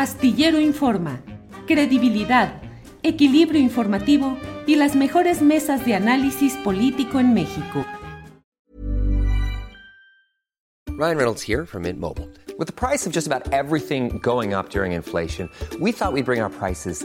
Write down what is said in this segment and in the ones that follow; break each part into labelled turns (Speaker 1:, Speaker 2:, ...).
Speaker 1: Astillero Informa, credibilidad, equilibrio informativo y las mejores mesas de análisis político en México.
Speaker 2: Ryan Reynolds here from Mint Mobile. With the price of just about everything going up during inflation, we thought we'd bring our prices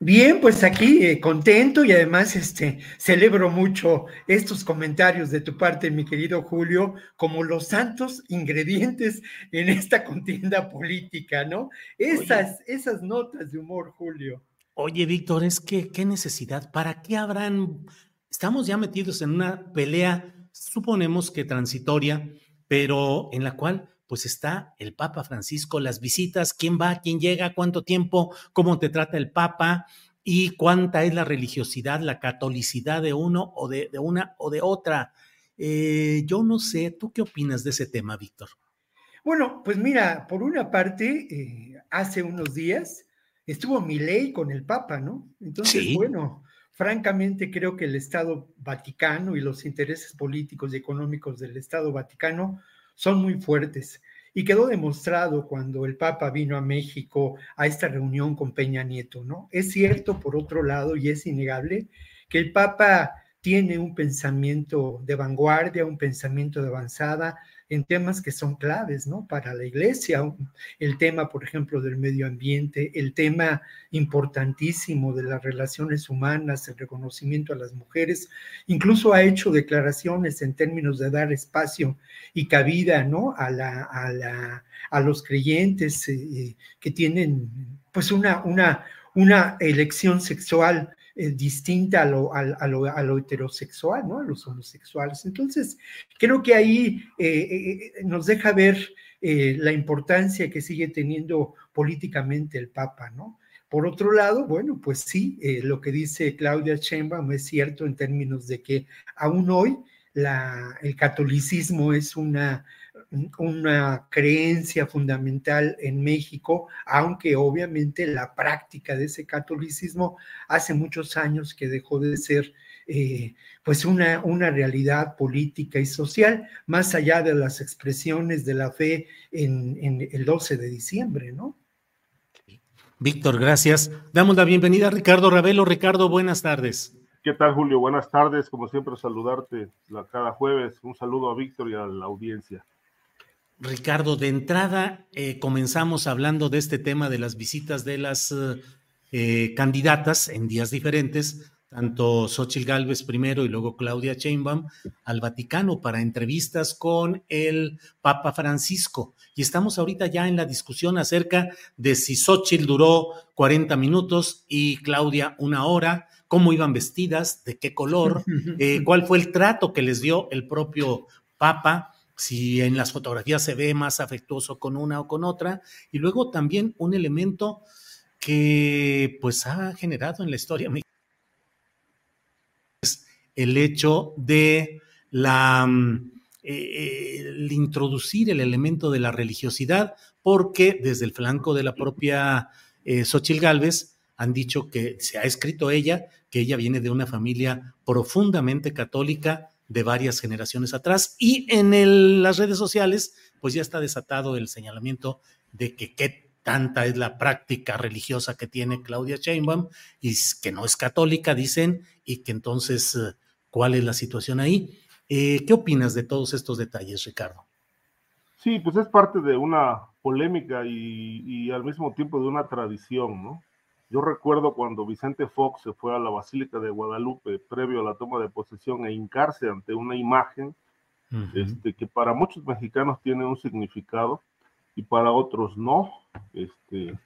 Speaker 3: Bien, pues aquí eh, contento y además este celebro mucho estos comentarios de tu parte, mi querido Julio, como los santos ingredientes en esta contienda política, ¿no? Esas, esas notas de humor, Julio.
Speaker 4: Oye, Víctor, es que qué necesidad, ¿para qué habrán? Estamos ya metidos en una pelea, suponemos que transitoria, pero en la cual pues está el Papa Francisco, las visitas, quién va, quién llega, cuánto tiempo, cómo te trata el Papa y cuánta es la religiosidad, la catolicidad de uno o de, de una o de otra. Eh, yo no sé, ¿tú qué opinas de ese tema, Víctor?
Speaker 3: Bueno, pues mira, por una parte, eh, hace unos días estuvo Milei con el Papa, ¿no? Entonces,
Speaker 4: Sí.
Speaker 3: bueno, francamente creo que el Estado Vaticano y los intereses políticos y económicos del Estado Vaticano son muy fuertes. Y quedó demostrado cuando el Papa vino a México a esta reunión con Peña Nieto, ¿no? Es cierto, por otro lado, y es innegable, que el Papa tiene un pensamiento de vanguardia, un pensamiento de avanzada en temas que son claves, ¿no? Para la iglesia, el tema, por ejemplo, del medio ambiente, el tema importantísimo de las relaciones humanas, el reconocimiento a las mujeres, incluso ha hecho declaraciones en términos de dar espacio y cabida, ¿no? A, los creyentes eh, que tienen, pues, una, una, una elección sexual eh, distinta a lo, a, a, lo, a lo, heterosexual, ¿no? A los homosexuales. Entonces, creo que ahí eh, eh, nos deja ver la importancia que sigue teniendo políticamente el Papa, ¿no? Por otro lado, bueno, pues sí, lo que dice Claudia Sheinbaum es cierto en términos de que aún hoy la, el catolicismo es una, una creencia fundamental en México, aunque obviamente la práctica de ese catolicismo hace muchos años que dejó de ser eh, pues una, una realidad política y social, más allá de las expresiones de la fe en, en el 12 de diciembre, ¿no?
Speaker 4: Víctor, gracias. Damos la bienvenida a Ricardo Ravelo. Ricardo, buenas tardes.
Speaker 5: ¿Qué tal, Julio? Buenas tardes. Como siempre, saludarte la, cada jueves. Un saludo a Víctor y a la audiencia.
Speaker 4: Ricardo, de entrada eh, comenzamos hablando de este tema de las visitas de las eh, candidatas en días diferentes, tanto Xochitl Gálvez primero y luego Claudia Sheinbaum al Vaticano para entrevistas con el Papa Francisco. Y estamos ahorita ya en la discusión acerca de si Xochitl duró 40 minutos y Claudia una hora, cómo iban vestidas, de qué color, eh, cuál fue el trato que les dio el propio Papa si en las fotografías se ve más afectuoso con una o con otra, y luego también un elemento que pues ha generado en la historia es el hecho de la eh, el introducir el elemento de la religiosidad, porque desde el flanco de la propia eh, Xochitl Gálvez han dicho que se ha escrito ella que ella viene de una familia profundamente católica de varias generaciones atrás y en las redes sociales pues ya está desatado el señalamiento de que qué tanta es la práctica religiosa que tiene Claudia Sheinbaum y que no es católica, dicen, y que entonces, ¿cuál es la situación ahí? Eh, ¿Qué opinas de todos estos detalles, Ricardo?
Speaker 5: Sí, pues es parte de una polémica y, y, al mismo tiempo de una tradición, ¿no? Yo recuerdo cuando Vicente Fox se fue a la Basílica de Guadalupe previo a la toma de posesión e hincarse ante una imagen este, que para muchos mexicanos tiene un significado y para otros no. Este,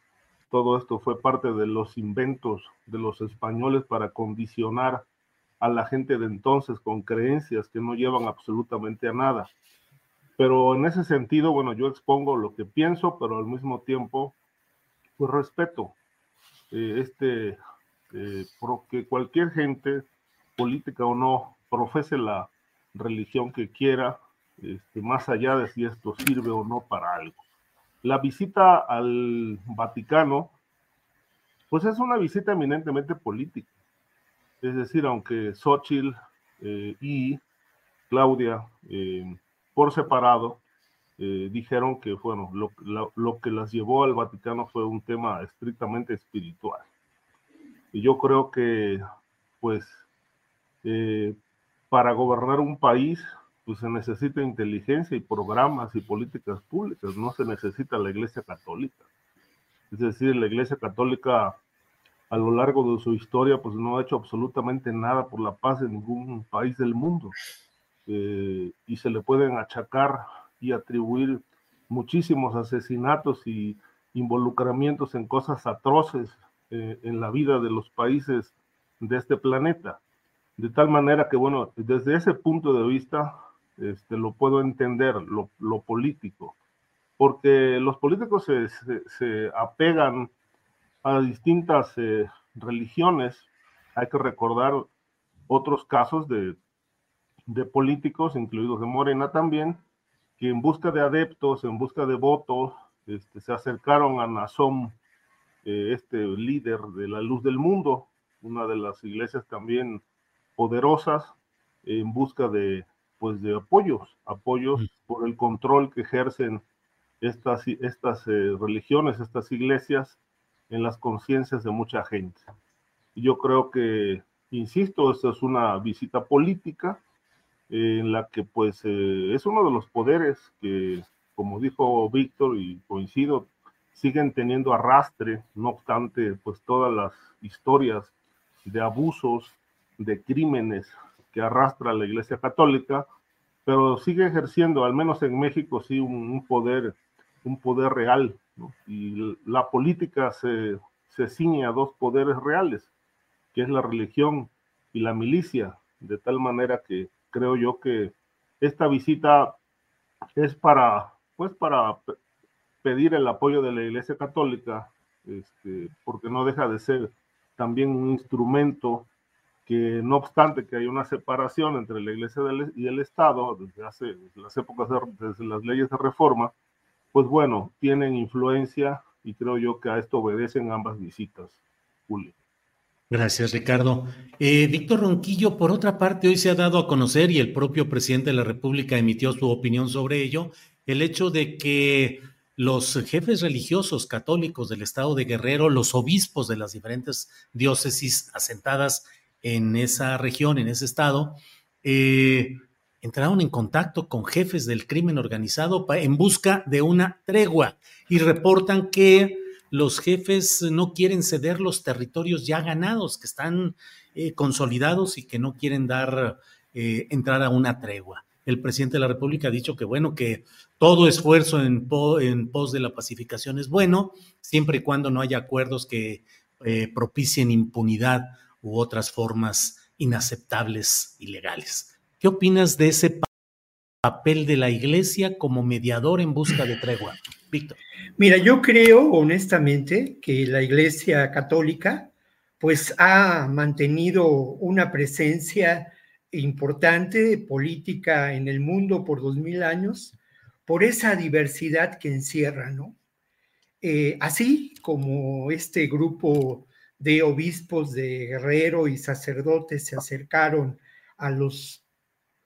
Speaker 5: todo esto fue parte de los inventos de los españoles para condicionar a la gente de entonces con creencias que no llevan absolutamente a nada. Pero en ese sentido, bueno, yo expongo lo que pienso, pero al mismo tiempo, pues respeto eh, este, eh, que cualquier gente, política o no, profese la religión que quiera, este, más allá de si esto sirve o no para algo. La visita al Vaticano, pues es una visita eminentemente política. Es decir, aunque Xochitl eh, y Claudia eh, por separado eh, dijeron que bueno, lo, lo, que las llevó al Vaticano fue un tema estrictamente espiritual. Y yo creo que, pues, para gobernar un país, pues se necesita inteligencia y programas y políticas públicas, no se necesita la Iglesia Católica. Es decir, la Iglesia Católica a lo largo de su historia, pues no ha hecho absolutamente nada por la paz en ningún país del mundo. Eh, y se le pueden achacar y atribuir muchísimos asesinatos y involucramientos en cosas atroces eh, en la vida de los países de este planeta. De tal manera que, bueno, desde ese punto de vista, este, lo puedo entender, lo, lo político, porque los políticos se, se apegan a distintas eh, religiones. Hay que recordar otros casos de, de, políticos, incluidos de Morena también, que en busca de adeptos, en busca de votos, este, se acercaron a Nazón, eh, este líder de la luz del mundo, una de las iglesias también poderosas, en busca de, pues, de apoyos, apoyos por el control que ejercen estas, estas eh, religiones, estas iglesias en las conciencias de mucha gente. Y yo creo que, insisto, esta es una visita política en la que pues eh, es uno de los poderes que, como dijo Víctor y coincido, siguen teniendo arrastre, no obstante pues todas las historias de abusos, de crímenes que arrastra la Iglesia Católica, pero sigue ejerciendo, al menos en México, sí, un poder, un poder real y la política se, se ciñe a dos poderes reales, que es la religión y la milicia, de tal manera que creo yo que esta visita es para, pues para pedir el apoyo de la Iglesia Católica, este, porque no deja de ser también un instrumento que no obstante que hay una separación entre la Iglesia y el Estado desde hace las épocas desde las leyes de reforma, pues bueno, tienen influencia y creo yo que a esto obedecen ambas visitas, Julio.
Speaker 4: Gracias, Ricardo. Eh, Víctor Ronquillo, por otra parte, hoy se ha dado a conocer y el propio presidente de la República emitió su opinión sobre ello, el hecho de que los jefes religiosos católicos del estado de Guerrero, los obispos de las diferentes diócesis asentadas en esa región, en ese estado, eh, entraron en contacto con jefes del crimen organizado en busca de una tregua y reportan que los jefes no quieren ceder los territorios ya ganados, que están eh, consolidados y que no quieren dar eh, entrar a una tregua. El presidente de la República ha dicho que bueno, que todo esfuerzo en, pos de la pacificación es bueno, siempre y cuando no haya acuerdos que eh, propicien impunidad u otras formas inaceptables y legales. ¿Qué opinas de ese papel de la iglesia como mediador en busca de tregua? Víctor.
Speaker 3: Mira, yo creo honestamente que la iglesia católica pues ha mantenido una presencia importante política en el mundo por dos mil años por esa diversidad que encierra, ¿no? Eh, así como este grupo de obispos de Guerrero y sacerdotes se acercaron a los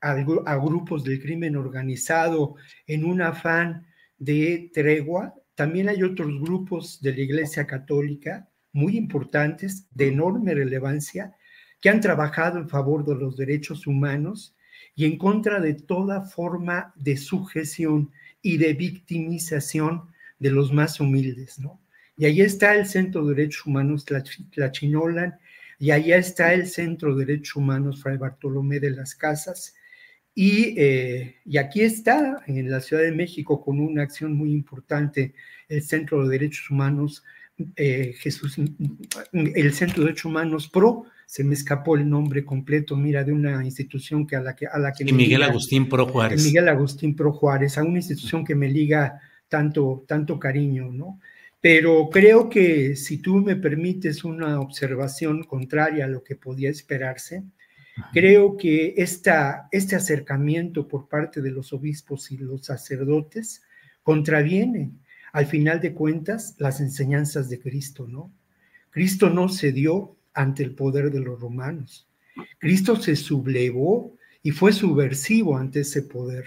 Speaker 3: a, grupos del crimen organizado en un afán de tregua. También hay otros grupos de la Iglesia Católica muy importantes, de enorme relevancia, que han trabajado en favor de los derechos humanos y en contra de toda forma de sujeción y de victimización de los más humildes, ¿no? Y ahí está el Centro de Derechos Humanos Tlachinolan, y allá está el Centro de Derechos Humanos Fray Bartolomé de las Casas, y, eh, y, aquí está, en la Ciudad de México, con una acción muy importante, el Centro de Derechos Humanos, eh, Jesús, el Centro de Derechos Humanos PRO, se me escapó el nombre completo, mira, de una institución que a la que... A la que
Speaker 4: Miguel Agustín Pro Juárez.
Speaker 3: Miguel Agustín Pro Juárez, a una institución que me liga tanto, tanto cariño, ¿no? Pero creo que si tú me permites una observación contraria a lo que podía esperarse, creo que esta, este acercamiento por parte de los obispos y los sacerdotes contraviene, al final de cuentas, las enseñanzas de Cristo, ¿no? Cristo no cedió ante el poder de los romanos. Cristo se sublevó y fue subversivo ante ese poder.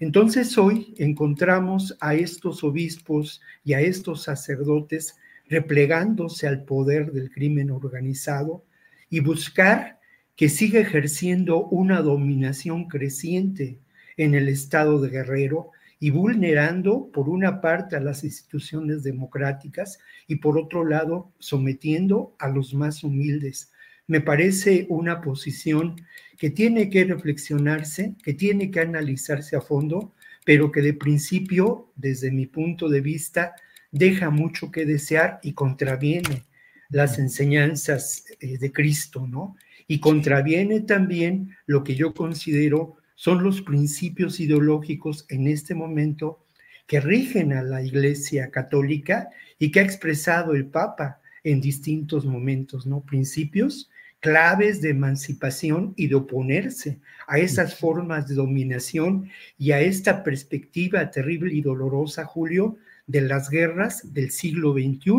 Speaker 3: Entonces hoy encontramos a estos obispos y a estos sacerdotes replegándose al poder del crimen organizado y buscar que siga ejerciendo una dominación creciente en el estado de Guerrero y vulnerando por una parte a las instituciones democráticas y por otro lado sometiendo a los más humildes. Me parece una posición que tiene que reflexionarse, que tiene que analizarse a fondo, pero que de principio, desde mi punto de vista, deja mucho que desear y contraviene las enseñanzas eh, de Cristo, ¿no? Y contraviene también lo que yo considero son los principios ideológicos en este momento que rigen a la Iglesia Católica y que ha expresado el Papa en distintos momentos, ¿no? Principios claves de emancipación y de oponerse a esas formas de dominación y a esta perspectiva terrible y dolorosa, Julio, de las guerras del siglo XXI,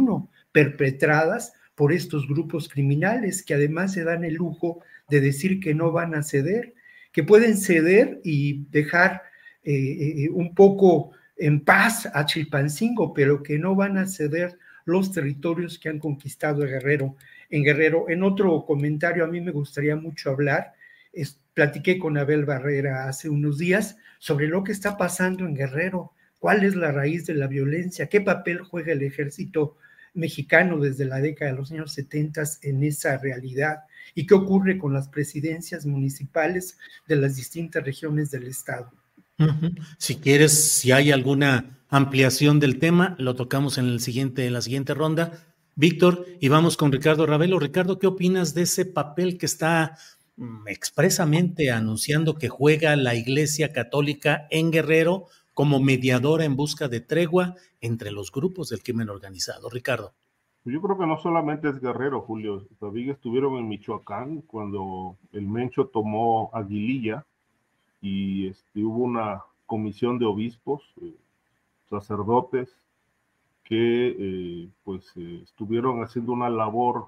Speaker 3: perpetradas por estos grupos criminales que además se dan el lujo de decir que no van a ceder, que pueden ceder y dejar eh, eh, un poco en paz a Chilpancingo, pero que no van a ceder los territorios que han conquistado el Guerrero en Guerrero. En otro comentario, a mí me gustaría mucho hablar, platiqué con Abel Barrera hace unos días sobre lo que está pasando en Guerrero, cuál es la raíz de la violencia, qué papel juega el ejército mexicano desde la década de los años 70 en esa realidad y qué ocurre con las presidencias municipales de las distintas regiones del estado.
Speaker 4: Si quieres, si hay alguna ampliación del tema, lo tocamos en en la siguiente ronda. Víctor, y vamos con Ricardo Ravelo. Ricardo, ¿qué opinas de ese papel que está mm, expresamente anunciando que juega la Iglesia Católica en Guerrero como mediadora en busca de tregua entre los grupos del crimen organizado? Ricardo.
Speaker 5: Yo creo que no solamente es Guerrero, Julio. También estuvieron en Michoacán cuando el Mencho tomó Aguililla y este, hubo una comisión de obispos, eh, sacerdotes, que eh, pues eh, estuvieron haciendo una labor,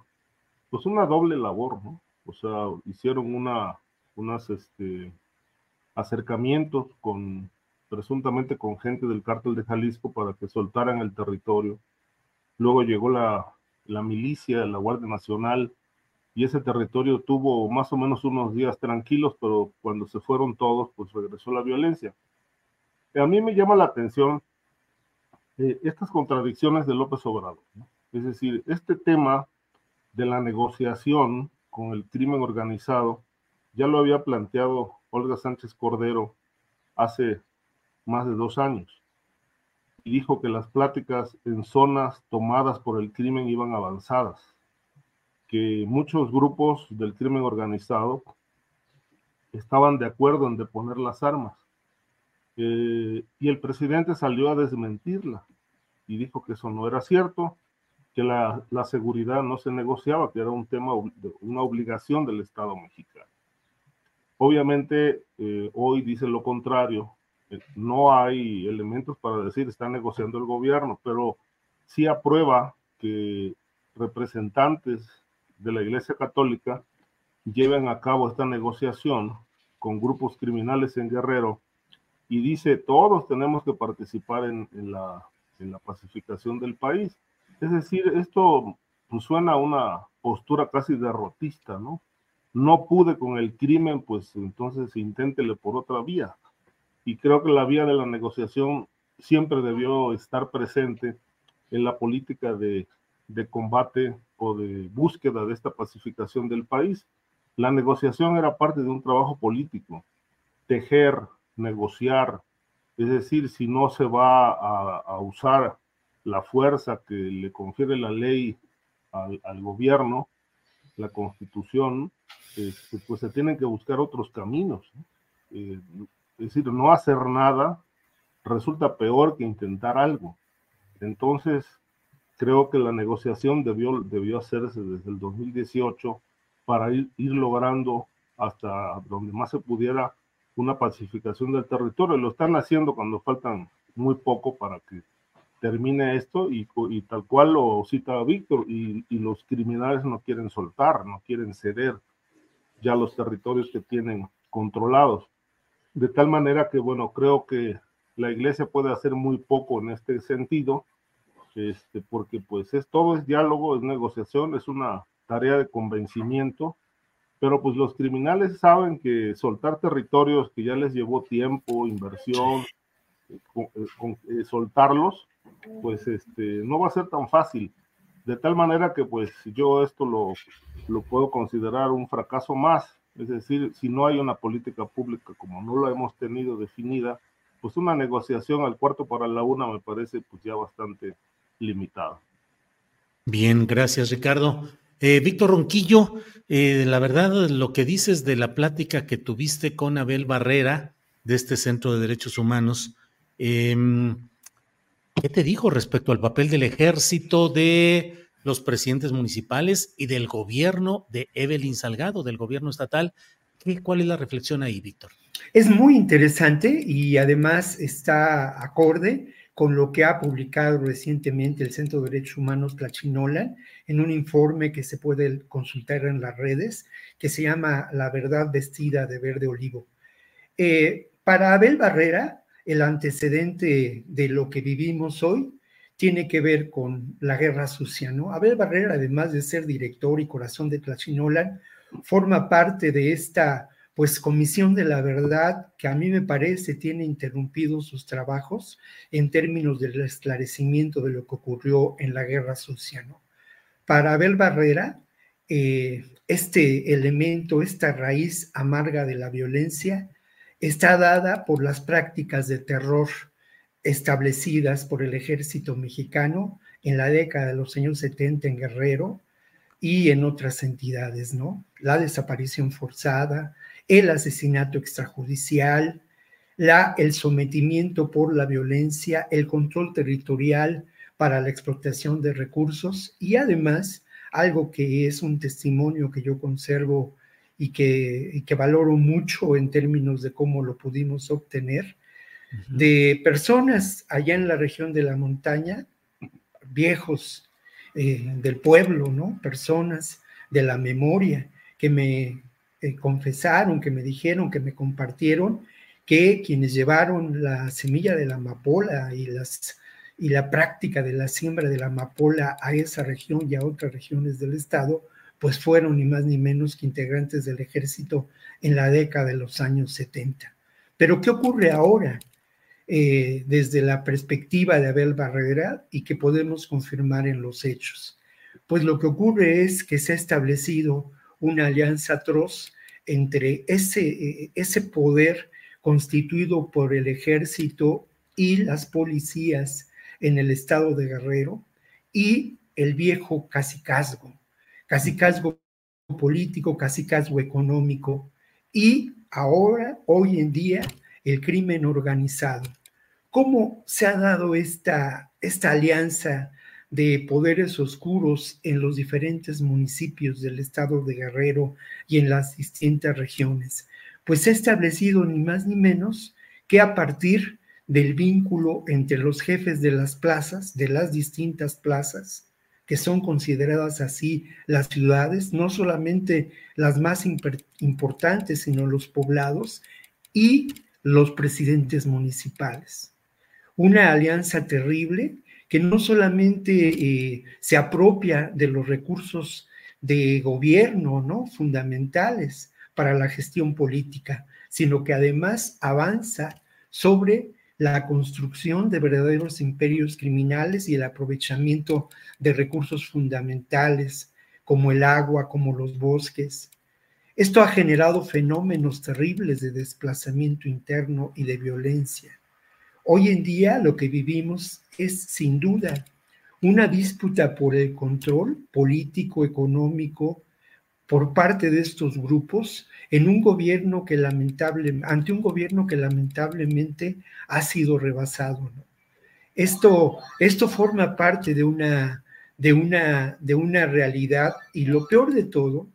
Speaker 5: pues una doble labor, ¿no? O sea, hicieron una, unas, este, acercamientos con, presuntamente con gente del cártel de Jalisco para que soltaran el territorio. Luego llegó la, la milicia, la Guardia Nacional, y ese territorio tuvo más o menos unos días tranquilos, pero cuando se fueron todos, pues regresó la violencia. A mí me llama la atención eh, estas contradicciones de López Obrador. Es decir, este tema de la negociación con el crimen organizado ya lo había planteado Olga Sánchez Cordero hace más de dos años y dijo que las pláticas en zonas tomadas por el crimen iban avanzadas, que muchos grupos del crimen organizado estaban de acuerdo en deponer las armas eh, y el presidente salió a desmentirla y dijo que eso no era cierto, que la, la seguridad no se negociaba, que era un tema, una obligación del Estado mexicano. Obviamente, eh, hoy dice lo contrario, no hay elementos para decir está negociando el gobierno, pero sí aprueba que representantes de la Iglesia Católica lleven a cabo esta negociación con grupos criminales en Guerrero y dice todos tenemos que participar en, la, en la, pacificación del país. Es decir, esto suena a una postura casi derrotista, ¿no? No pude con el crimen, pues entonces inténtele por otra vía. Y creo que la vía de la negociación siempre debió estar presente en la política de, de combate o de búsqueda de esta pacificación del país. La negociación era parte de un trabajo político, tejer, negociar, es decir, si no se va a, usar la fuerza que le confiere la ley al, gobierno, la constitución, este, pues se tienen que buscar otros caminos. Eh, es decir, no hacer nada resulta peor que intentar algo. Entonces, creo que la negociación debió, debió hacerse desde el 2018 para ir, ir logrando hasta donde más se pudiera una pacificación del territorio. Lo están haciendo cuando faltan muy poco para que termine esto y, y tal cual lo cita Víctor, y, y, los criminales no quieren soltar, no quieren ceder ya los territorios que tienen controlados. De tal manera que, bueno, creo que la iglesia puede hacer muy poco en este sentido, este, porque pues es todo es diálogo, es negociación, es una tarea de convencimiento pero pues los criminales saben que soltar territorios que ya les llevó tiempo, inversión, eh, eh, soltarlos, pues este, no va a ser tan fácil. De tal manera que pues yo esto lo, lo puedo considerar un fracaso más. Es decir, si no hay una política pública como no la hemos tenido definida, pues una negociación al cuarto para la una me parece pues ya bastante limitada.
Speaker 4: Bien, gracias Ricardo. Eh, Víctor Ronquillo, eh, la verdad, lo que dices de la plática que tuviste con Abel Barrera de este Centro de Derechos Humanos, em, ¿qué te dijo respecto al papel del ejército, de los presidentes municipales y del gobierno de Evelyn Salgado, del gobierno estatal? ¿Qué, ¿Cuál es la reflexión ahí, Víctor?
Speaker 3: Es muy interesante y además está acorde con lo que ha publicado recientemente el Centro de Derechos Humanos Tlachinola en un informe que se puede consultar en las redes, que se llama La verdad vestida de verde olivo. Eh, para Abel Barrera, el antecedente de lo que vivimos hoy tiene que ver con la guerra sucia, ¿no? Abel Barrera, además de ser director y corazón de Tlachinolan, forma parte de esta pues Comisión de la Verdad, que a mí me parece tiene interrumpidos sus trabajos en términos del esclarecimiento de lo que ocurrió en la Guerra Sucia. ¿no? Para Abel Barrera, eh, este elemento, esta raíz amarga de la violencia, está dada por las prácticas de terror establecidas por el ejército mexicano en la década de los años 70 en Guerrero y en otras entidades, ¿no? La desaparición forzada, el asesinato extrajudicial, la, el sometimiento por la violencia, el control territorial para la explotación de recursos y además algo que es un testimonio que yo conservo y que, que valoro mucho en términos de cómo lo pudimos obtener, de personas allá en la región de la montaña, viejos eh, del pueblo, ¿no? Personas de la memoria que me eh, confesaron, que me dijeron, que me compartieron, que quienes llevaron la semilla de la amapola y, las, y la práctica de la siembra de la amapola a esa región y a otras regiones del estado, pues fueron ni más ni menos que integrantes del ejército en la década de los años 70. Pero ¿qué ocurre ahora eh, desde la perspectiva de Abel Barrera y que podemos confirmar en los hechos? Pues lo que ocurre es que se ha establecido una alianza atroz entre ese, ese poder constituido por el ejército y las policías en el estado de Guerrero y el viejo casicazgo, casicazgo político, casicazgo económico y ahora, hoy en día, el crimen organizado. ¿Cómo se ha dado esta, esta alianza de poderes oscuros en los diferentes municipios del estado de Guerrero y en las distintas regiones, pues se ha establecido ni más ni menos que a partir del vínculo entre los jefes de las plazas, de las distintas plazas, que son consideradas así las ciudades, no solamente las más importantes, sino los poblados y los presidentes municipales. Una alianza terrible que no solamente eh, se apropia de los recursos de gobierno, ¿no? Fundamentales para la gestión política, sino que además avanza sobre la construcción de verdaderos imperios criminales y el aprovechamiento de recursos fundamentales como el agua, como los bosques. Esto ha generado fenómenos terribles de desplazamiento interno y de violencia. Hoy en día lo que vivimos es sin duda una disputa por el control político, económico, por parte de estos grupos en un gobierno que ante un gobierno que lamentablemente ha sido rebasado. Esto, esto forma parte de una, de, una, de una realidad y lo peor de todo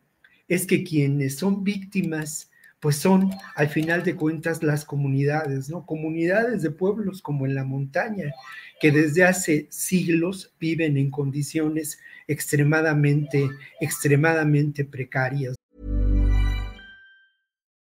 Speaker 3: es que quienes son víctimas pues son al final de cuentas las comunidades, ¿no? Comunidades de pueblos como en la montaña, que desde hace siglos viven en condiciones extremadamente, extremadamente precarias.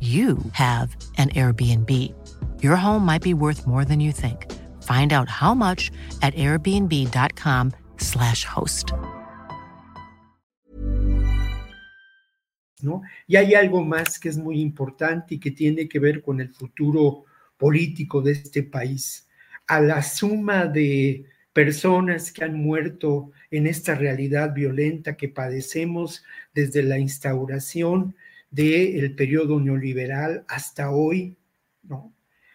Speaker 6: you have an Airbnb. Your home might be worth more than you think. Find out how much at airbnb.com/slash host.
Speaker 3: ¿No? Y hay algo más que es muy importante y que tiene que ver con el futuro político de este país. A la suma de personas que han muerto en esta realidad violenta que padecemos desde la instauración del periodo neoliberal hasta hoy, ¿no?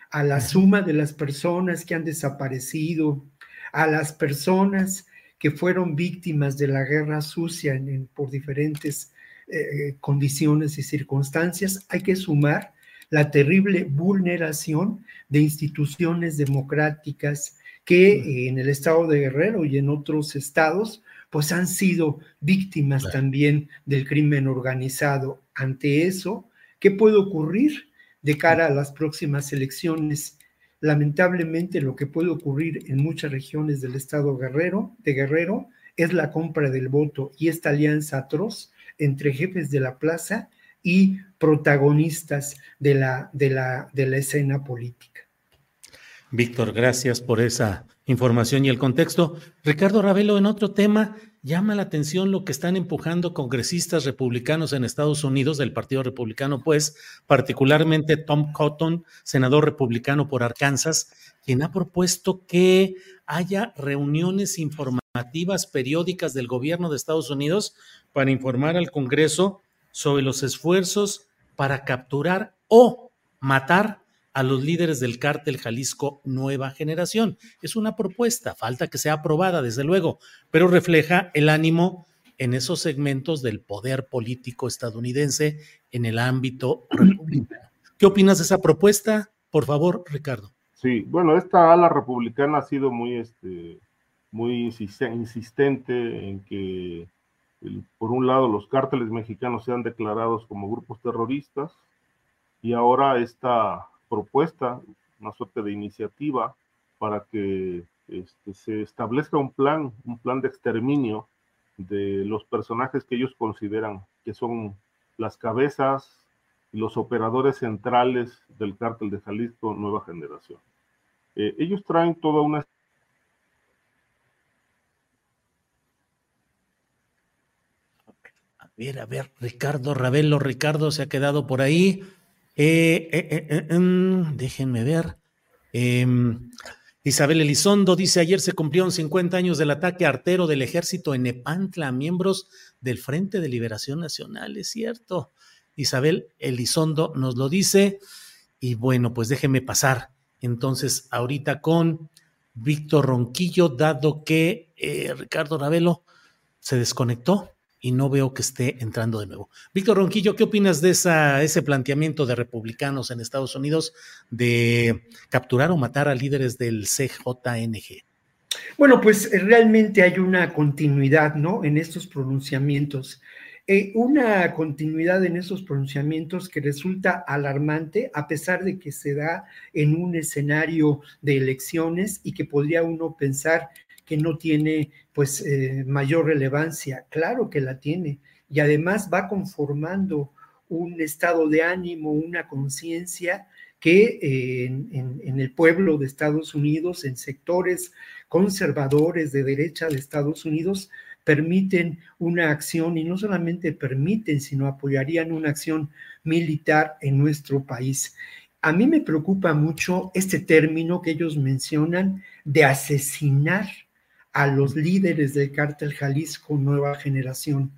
Speaker 3: A la suma de las personas que han desaparecido, a las personas que fueron víctimas de la guerra sucia por diferentes eh, condiciones y circunstancias, hay que sumar la terrible vulneración de instituciones democráticas que en el estado de Guerrero y en otros estados pues han sido víctimas también del crimen organizado. Ante eso, ¿qué puede ocurrir de cara a las próximas elecciones? Lamentablemente lo que puede ocurrir en muchas regiones del estado Guerrero, de Guerrero es la compra del voto y esta alianza atroz entre jefes de la plaza y protagonistas de la, de la, de la escena política.
Speaker 4: Víctor, gracias por esa información y el contexto. Ricardo Ravelo, en otro tema, llama la atención lo que están empujando congresistas republicanos en Estados Unidos, del Partido Republicano, pues, particularmente Tom Cotton, senador republicano por Arkansas, quien ha propuesto que haya reuniones informativas periódicas del gobierno de Estados Unidos para informar al Congreso sobre los esfuerzos para capturar o matar a los líderes del cártel Jalisco Nueva Generación. Es una propuesta, falta que sea aprobada, desde luego, pero refleja el ánimo en esos segmentos del poder político estadounidense en el ámbito republicano. ¿Qué opinas de esa propuesta? Por favor, Ricardo.
Speaker 5: Sí, bueno, esta ala republicana ha sido muy, este, muy insistente en que, por un lado, los cárteles mexicanos sean declarados como grupos terroristas y ahora esta propuesta, una suerte de iniciativa para que este, se establezca un plan, un plan de exterminio de los personajes que ellos consideran que son las cabezas y los operadores centrales del cártel de Jalisco Nueva Generación. Eh, ellos traen toda una
Speaker 4: A ver, a ver, Ricardo Ravelo, Ricardo se ha quedado por ahí. Eh, eh, eh, em, déjenme ver. Em, Isabel Elizondo dice, ayer se cumplieron 50 años del ataque artero del ejército en Nepantla miembros del Frente de Liberación Nacional, es cierto. Isabel Elizondo nos lo dice. Y bueno, pues déjenme pasar entonces ahorita con Víctor Ronquillo, dado que Ricardo Ravelo se desconectó. Y no veo que esté entrando de nuevo. Víctor Ronquillo, ¿qué opinas de ese planteamiento de republicanos en Estados Unidos de capturar o matar a líderes del CJNG?
Speaker 3: Bueno, pues eh, realmente hay una continuidad, ¿no? En estos pronunciamientos. Eh, una continuidad en esos pronunciamientos que resulta alarmante a pesar de que se da en un escenario de elecciones y que podría uno pensar que no tiene pues eh, mayor relevancia. Claro que la tiene y además va conformando un estado de ánimo, una conciencia que eh, en, el pueblo de Estados Unidos, en sectores conservadores de derecha de Estados Unidos, permiten una acción y no solamente permiten, sino apoyarían una acción militar en nuestro país. A mí me preocupa mucho este término que ellos mencionan de asesinar a los líderes del cártel Jalisco Nueva Generación.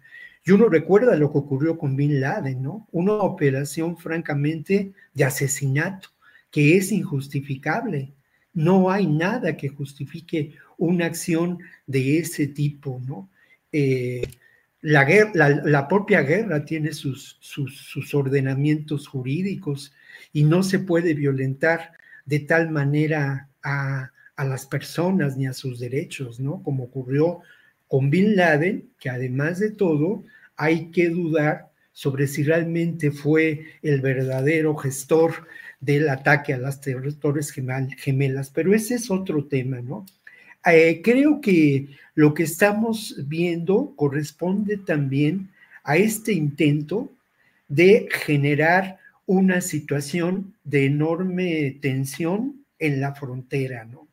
Speaker 3: Y uno recuerda lo que ocurrió con Bin Laden, ¿no? Una operación francamente de asesinato que es injustificable. No hay nada que justifique una acción de ese tipo, ¿no? Eh, la, la, propia guerra tiene sus, sus, sus ordenamientos jurídicos y no se puede violentar de tal manera a, a las personas ni a sus derechos, ¿no? Como ocurrió con Bin Laden, que además de todo hay que dudar sobre si realmente fue el verdadero gestor del ataque a las Torres Gemelas, pero ese es otro tema, ¿no? Eh, creo que lo que estamos viendo corresponde también a este intento de generar una situación de enorme tensión en la frontera, ¿no?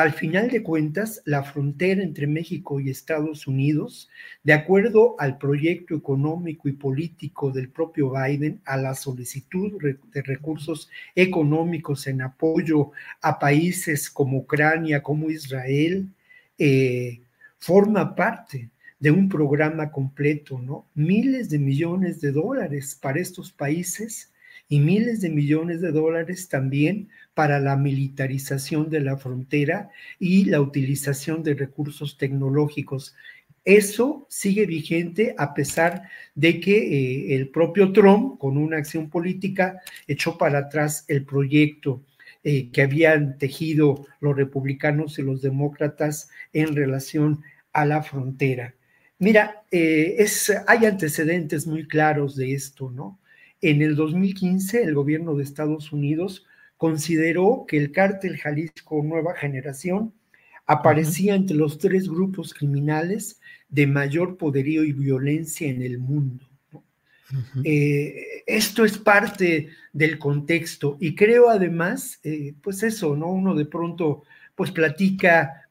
Speaker 3: Al final de cuentas, la frontera entre México y Estados Unidos, de acuerdo al proyecto económico y político del propio Biden, a la solicitud de recursos económicos en apoyo a países como Ucrania, como Israel, eh, forma parte de un programa completo, ¿no? Miles de millones de dólares para estos países y miles de millones de dólares también para la militarización de la frontera y la utilización de recursos tecnológicos. Eso sigue vigente a pesar de que eh, el propio Trump, con una acción política, echó para atrás el proyecto eh, que habían tejido los republicanos y los demócratas en relación a la frontera. Mira, eh, es, hay antecedentes muy claros de esto, ¿no? En el 2015, el gobierno de Estados Unidos consideró que el cártel Jalisco Nueva Generación aparecía entre los tres grupos criminales de mayor poderío y violencia en el mundo. Eh, esto es parte del contexto y creo además, eh, pues eso, ¿no? Uno de pronto pues platica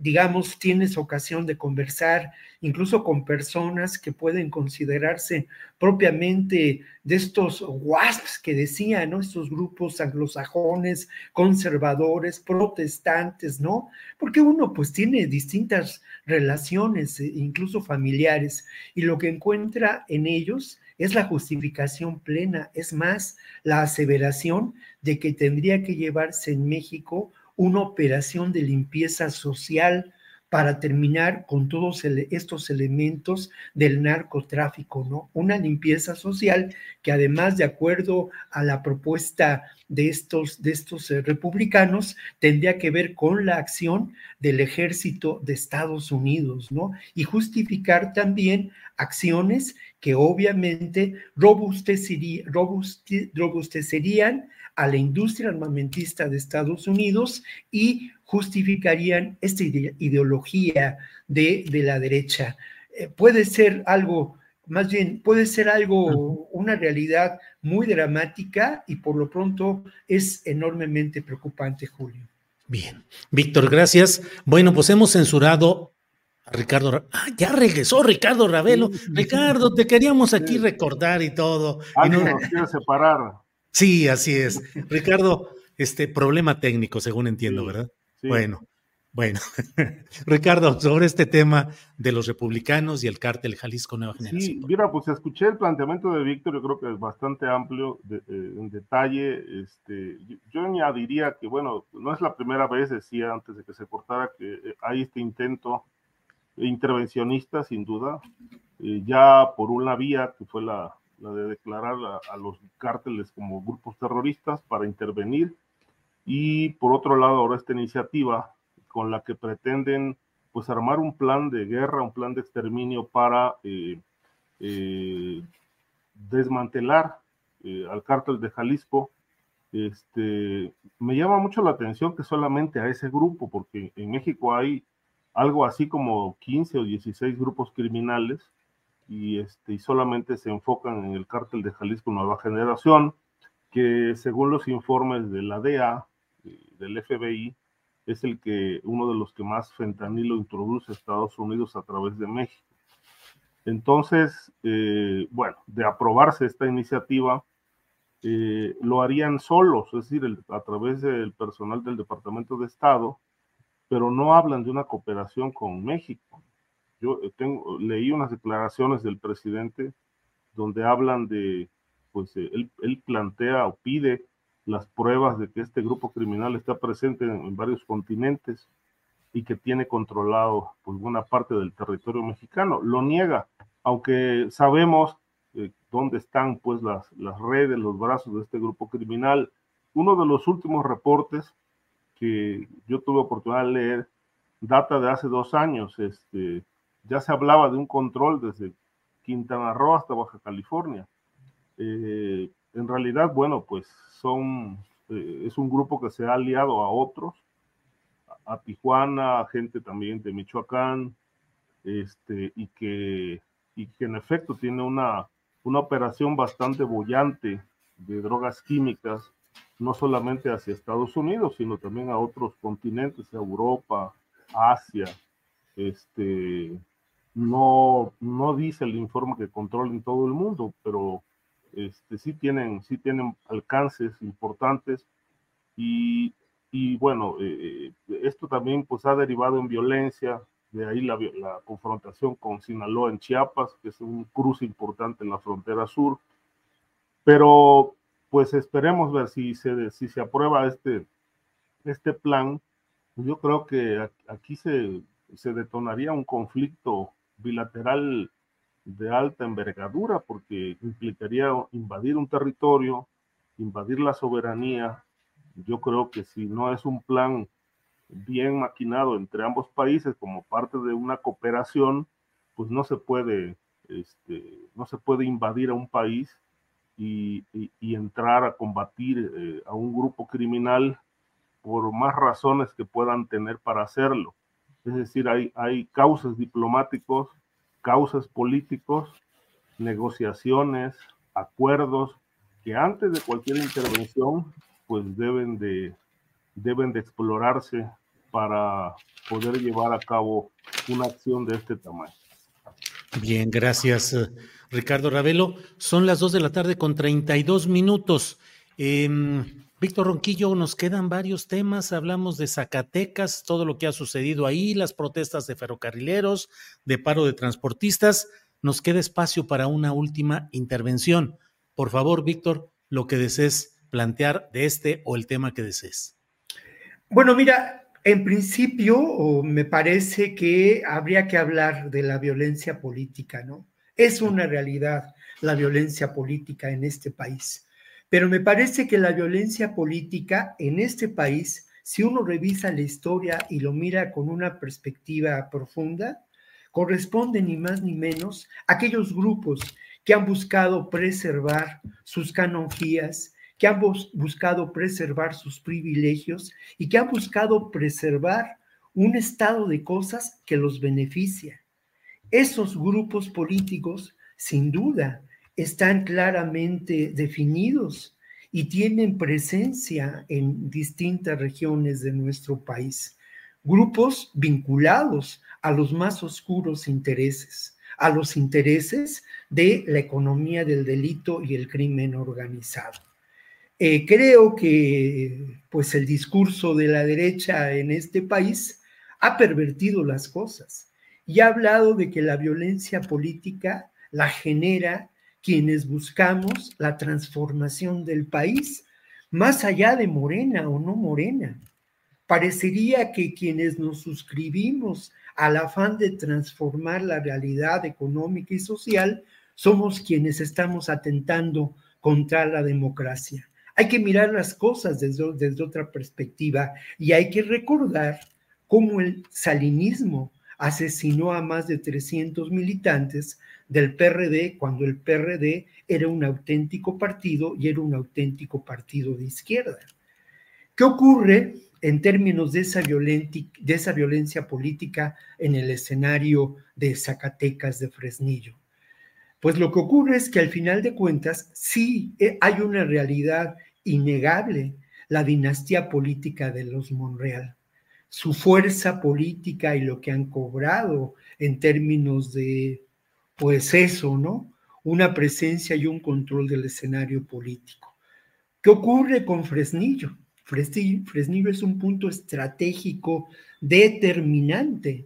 Speaker 3: digamos, tienes ocasión de conversar incluso con personas que pueden considerarse propiamente de estos WASPs que decían, ¿no? Estos grupos anglosajones, conservadores, protestantes, ¿no? Porque uno pues tiene distintas relaciones, e incluso familiares, y lo que encuentra en ellos es la justificación plena, es más, la aseveración de que tendría que llevarse en México una operación de limpieza social para terminar con todos estos elementos del narcotráfico, ¿no? Una limpieza social que además, de acuerdo a la propuesta de estos, de estos eh, republicanos, tendría que ver con la acción del ejército de Estados Unidos, ¿no? Y justificar también acciones que obviamente robustecerían a la industria armamentista de Estados Unidos y justificarían esta ideología de, la derecha. Eh, puede ser algo, más bien, puede ser algo, una realidad muy dramática y por lo pronto es enormemente preocupante, Julio.
Speaker 4: Bien, Víctor, gracias. Bueno, pues hemos censurado a Ricardo. Ah, ya regresó Ricardo Ravelo. Ricardo, te queríamos aquí recordar y todo.
Speaker 5: Ah,
Speaker 4: y
Speaker 5: no nos quiere separar.
Speaker 4: Sí, así es. Ricardo, este problema técnico, según entiendo, ¿verdad? Bueno, bueno. Ricardo, sobre este tema de los republicanos y el cártel Jalisco Nueva Generación.
Speaker 5: Sí, mira, pues escuché el planteamiento de Víctor, yo creo que es bastante amplio eh, en detalle. Este, yo, añadiría que, bueno, no es la primera vez, decía antes de que se cortara, que eh, hay este intento intervencionista, sin duda, eh, ya por una vía que fue la, de declarar a, los cárteles como grupos terroristas para intervenir y por otro lado ahora esta iniciativa con la que pretenden pues armar un plan de guerra, un plan de exterminio para eh, eh, desmantelar al cártel de Jalisco. Este, me llama mucho la atención que solamente a ese grupo, porque en México hay algo así como 15 o 16 grupos criminales y, este, solamente se enfocan en el cártel de Jalisco Nueva Generación, que según los informes de la DEA, del FBI, es el que uno de los que más fentanilo introduce a Estados Unidos a través de México. Entonces, eh, bueno, de aprobarse esta iniciativa, eh, lo harían solos, es decir, a través del personal del Departamento de Estado, pero no hablan de una cooperación con México. Yo eh, tengo, leí unas declaraciones del presidente donde hablan de, pues eh, él, plantea o pide las pruebas de que este grupo criminal está presente en, varios continentes y que tiene controlado pues, buena parte del territorio mexicano. Lo niega, aunque sabemos eh, dónde están pues las, las redes, los brazos de este grupo criminal. Uno de los últimos reportes que yo tuve oportunidad de leer data de hace dos años, este, ya se hablaba de un control desde Quintana Roo hasta Baja California. Eh, en realidad, bueno, pues son, eh, es un grupo que se ha aliado a otros, a, Tijuana, a gente también de Michoacán, este, y, que, y que en efecto tiene una, una operación bastante bollante de drogas químicas, no solamente hacia Estados Unidos, sino también a otros continentes, a Europa, Asia, este, no, no dice el informe que controlen todo el mundo, pero este, sí, tienen, sí tienen alcances importantes y, y bueno, eh, eh, esto también pues ha derivado en violencia, de ahí la, la, confrontación con Sinaloa en Chiapas, que es un cruce importante en la frontera sur, pero pues esperemos ver si se, si se aprueba este, este plan. Yo creo que aquí se, se detonaría un conflicto bilateral de alta envergadura porque implicaría invadir un territorio, invadir la soberanía. Yo creo que si no es un plan bien maquinado entre ambos países como parte de una cooperación, pues no se puede, este, no se puede invadir a un país y, entrar a combatir eh, a un grupo criminal por más razones que puedan tener para hacerlo. Es decir, hay, hay causas diplomáticos, causas políticos, negociaciones, acuerdos que antes de cualquier intervención pues deben de, deben de explorarse para poder llevar a cabo una acción de este tamaño.
Speaker 4: Bien, gracias eh, Ricardo Ravelo. Son las dos de la tarde con 32 minutos. Eh, Víctor Ronquillo, nos quedan varios temas. Hablamos de Zacatecas, todo lo que ha sucedido ahí, las protestas de ferrocarrileros, de paro de transportistas. Nos queda espacio para una última intervención. Por favor, Víctor, lo que desees plantear de este o el tema que desees.
Speaker 3: Bueno, mira, en principio me parece que habría que hablar de la violencia política, ¿no? Es una realidad la violencia política en este país. Pero me parece que la violencia política en este país, si uno revisa la historia y lo mira con una perspectiva profunda, corresponde ni más ni menos a aquellos grupos que han buscado preservar sus canonjías, que han buscado preservar sus privilegios y que han buscado preservar un estado de cosas que los beneficia. Esos grupos políticos, sin duda, están claramente definidos y tienen presencia en distintas regiones de nuestro país. Grupos vinculados a los más oscuros intereses, a los intereses de la economía del delito y el crimen organizado. Eh, creo que pues el discurso de la derecha en este país ha pervertido las cosas y ha hablado de que la violencia política la genera quienes buscamos la transformación del país, más allá de Morena o no Morena. Parecería que quienes nos suscribimos al afán de transformar la realidad económica y social, somos quienes estamos atentando contra la democracia. Hay que mirar las cosas desde, otra perspectiva y hay que recordar cómo el salinismo asesinó a más de 300 militantes del PRD cuando el PRD era un auténtico partido y era un auténtico partido de izquierda. ¿Qué ocurre en términos de esa, de esa violencia política en el escenario de Zacatecas de Fresnillo? Pues lo que ocurre es que al final de cuentas sí eh, hay una realidad innegable, la dinastía política de los Monreal su fuerza política y lo que han cobrado en términos de, pues eso, ¿no? Una presencia y un control del escenario político. ¿Qué ocurre con Fresnillo? Fresnillo es un punto estratégico determinante.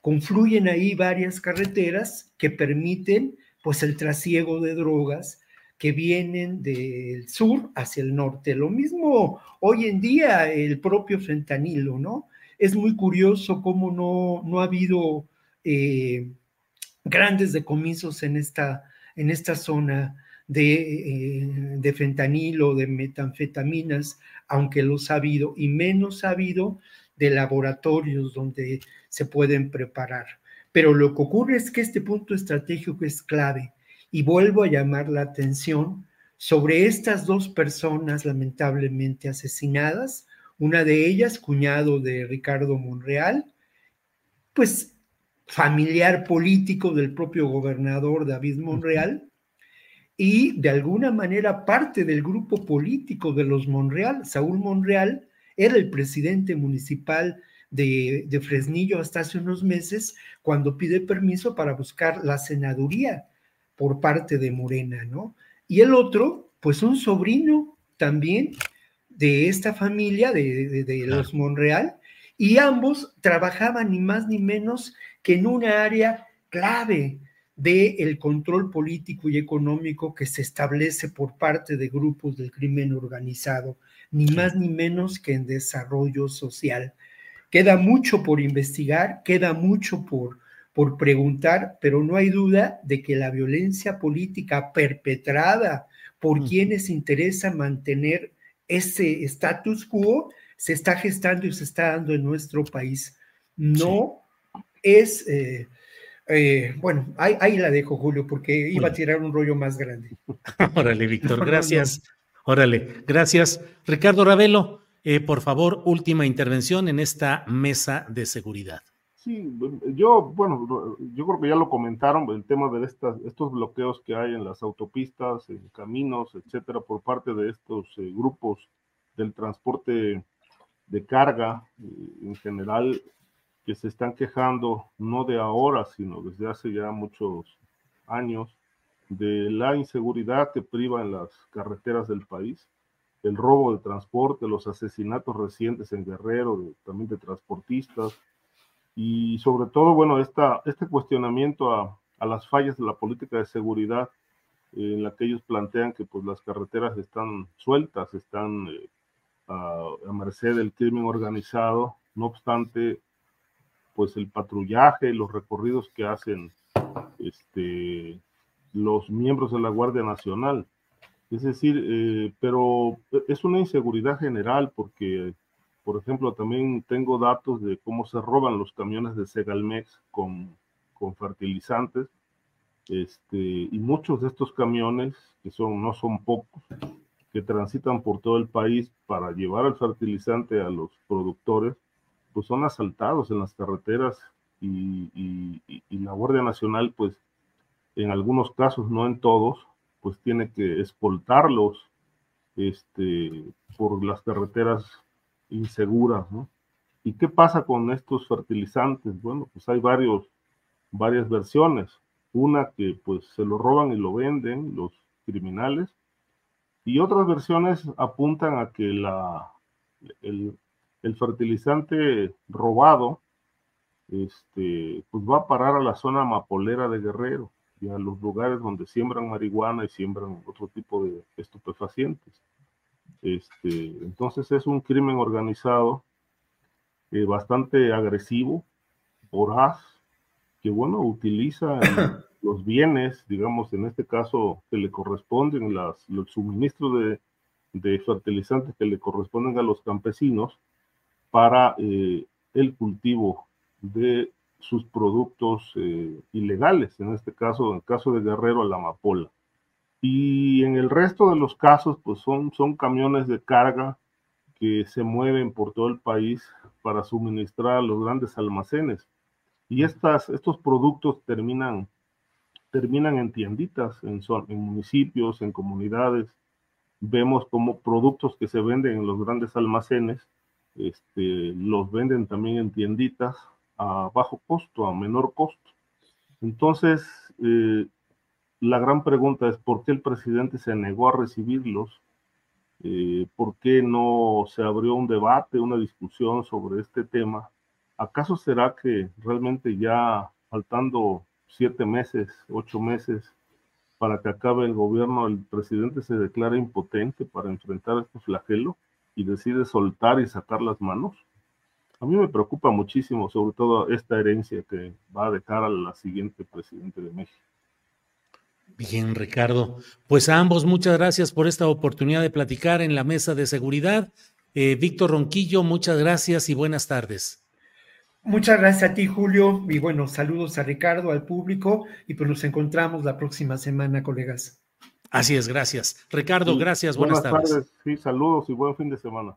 Speaker 3: Confluyen ahí varias carreteras que permiten pues el trasiego de drogas que vienen del sur hacia el norte. Lo mismo hoy en día el propio fentanilo, ¿no? Es muy curioso cómo no, ha habido eh, grandes decomisos en esta, en esta zona de, eh, de, fentanilo, de metanfetaminas, aunque los ha habido, y menos ha habido de laboratorios donde se pueden preparar. Pero lo que ocurre es que este punto estratégico es clave y vuelvo a llamar la atención sobre estas dos personas lamentablemente asesinadas, una de ellas, cuñado de Ricardo Monreal, pues familiar político del propio gobernador David Monreal y de alguna manera parte del grupo político de los Monreal. Saúl Monreal era el presidente municipal de, de, Fresnillo hasta hace unos meses cuando pide permiso para buscar la senaduría por parte de Morena, ¿no? Y el otro, pues un sobrino también de esta familia, de, los Monreal, y ambos trabajaban ni más ni menos que en una área clave del control político y económico que se establece por parte de grupos del crimen organizado, ni más ni menos que en desarrollo social. Queda mucho por investigar, queda mucho por, por preguntar, pero no hay duda de que la violencia política perpetrada por quienes interesa mantener ese status quo se está gestando y se está dando en nuestro país. No es, eh, eh, bueno, ahí, la dejo, Julio, porque iba a tirar un rollo más grande.
Speaker 4: Órale, Víctor, gracias. Órale, gracias. Ricardo Ravelo, eh, por favor, última intervención en esta mesa de seguridad.
Speaker 5: Sí, yo, bueno, yo creo que ya lo comentaron, el tema de estas, estos bloqueos que hay en las autopistas, en caminos, etcétera, por parte de estos eh, grupos del transporte de carga eh, en general, que se están quejando no de ahora, sino desde hace ya muchos años, de la inseguridad que priva en las carreteras del país, el robo de transporte, los asesinatos recientes en Guerrero, también de transportistas, y sobre todo, bueno, esta, este cuestionamiento a, las fallas de la política de seguridad en la que ellos plantean que pues las carreteras están sueltas, están eh, a, merced del crimen organizado, no obstante, pues el patrullaje, los recorridos que hacen este, los miembros de la Guardia Nacional. Es decir, eh, pero es una inseguridad general porque por ejemplo, también tengo datos de cómo se roban los camiones de Segalmex con, con fertilizantes. Este, y muchos de estos camiones, que son, no son pocos, que transitan por todo el país para llevar el fertilizante a los productores, pues son asaltados en las carreteras y, la Guardia Nacional, pues en algunos casos, no en todos, pues tiene que escoltarlos este, por las carreteras inseguras, ¿no? ¿Y qué pasa con estos fertilizantes? Bueno, pues hay varios, varias versiones. Una que pues se lo roban y lo venden los criminales. Y otras versiones apuntan a que la, el, fertilizante robado este, pues va a parar a la zona mapolera de Guerrero y a los lugares donde siembran marihuana y siembran otro tipo de estupefacientes. Este, entonces es un crimen organizado eh, bastante agresivo, voraz que, bueno, utiliza los bienes, digamos, en este caso, que le corresponden, las, los suministros de, de fertilizantes que le corresponden a los campesinos para eh, el cultivo de sus productos eh, ilegales, en este caso, en el caso de Guerrero, la amapola. Y en el resto de los casos, pues son, son camiones de carga que se mueven por todo el país para suministrar a los grandes almacenes. Y estas, estos productos terminan, terminan en tienditas, en, en municipios, en comunidades. Vemos como productos que se venden en los grandes almacenes, este, los venden también en tienditas a bajo costo, a menor costo. Entonces, eh, la gran pregunta es por qué el presidente se negó a recibirlos, eh, por qué no se abrió un debate, una discusión sobre este tema. ¿Acaso será que realmente ya faltando siete meses, ocho meses para que acabe el gobierno, el presidente se declara impotente para enfrentar este flagelo y decide soltar y sacar las manos? A mí me preocupa muchísimo, sobre todo esta herencia que va a dejar a la siguiente presidente de México.
Speaker 4: Bien, Ricardo. Pues a ambos muchas gracias por esta oportunidad de platicar en la mesa de seguridad. Eh, Víctor Ronquillo, muchas gracias y buenas tardes.
Speaker 3: Muchas gracias a ti, Julio, y bueno, saludos a Ricardo, al público, y pues nos encontramos la próxima semana, colegas.
Speaker 4: Así es, gracias. Ricardo, gracias, buenas, buenas tardes.
Speaker 5: Sí, saludos y buen fin de semana.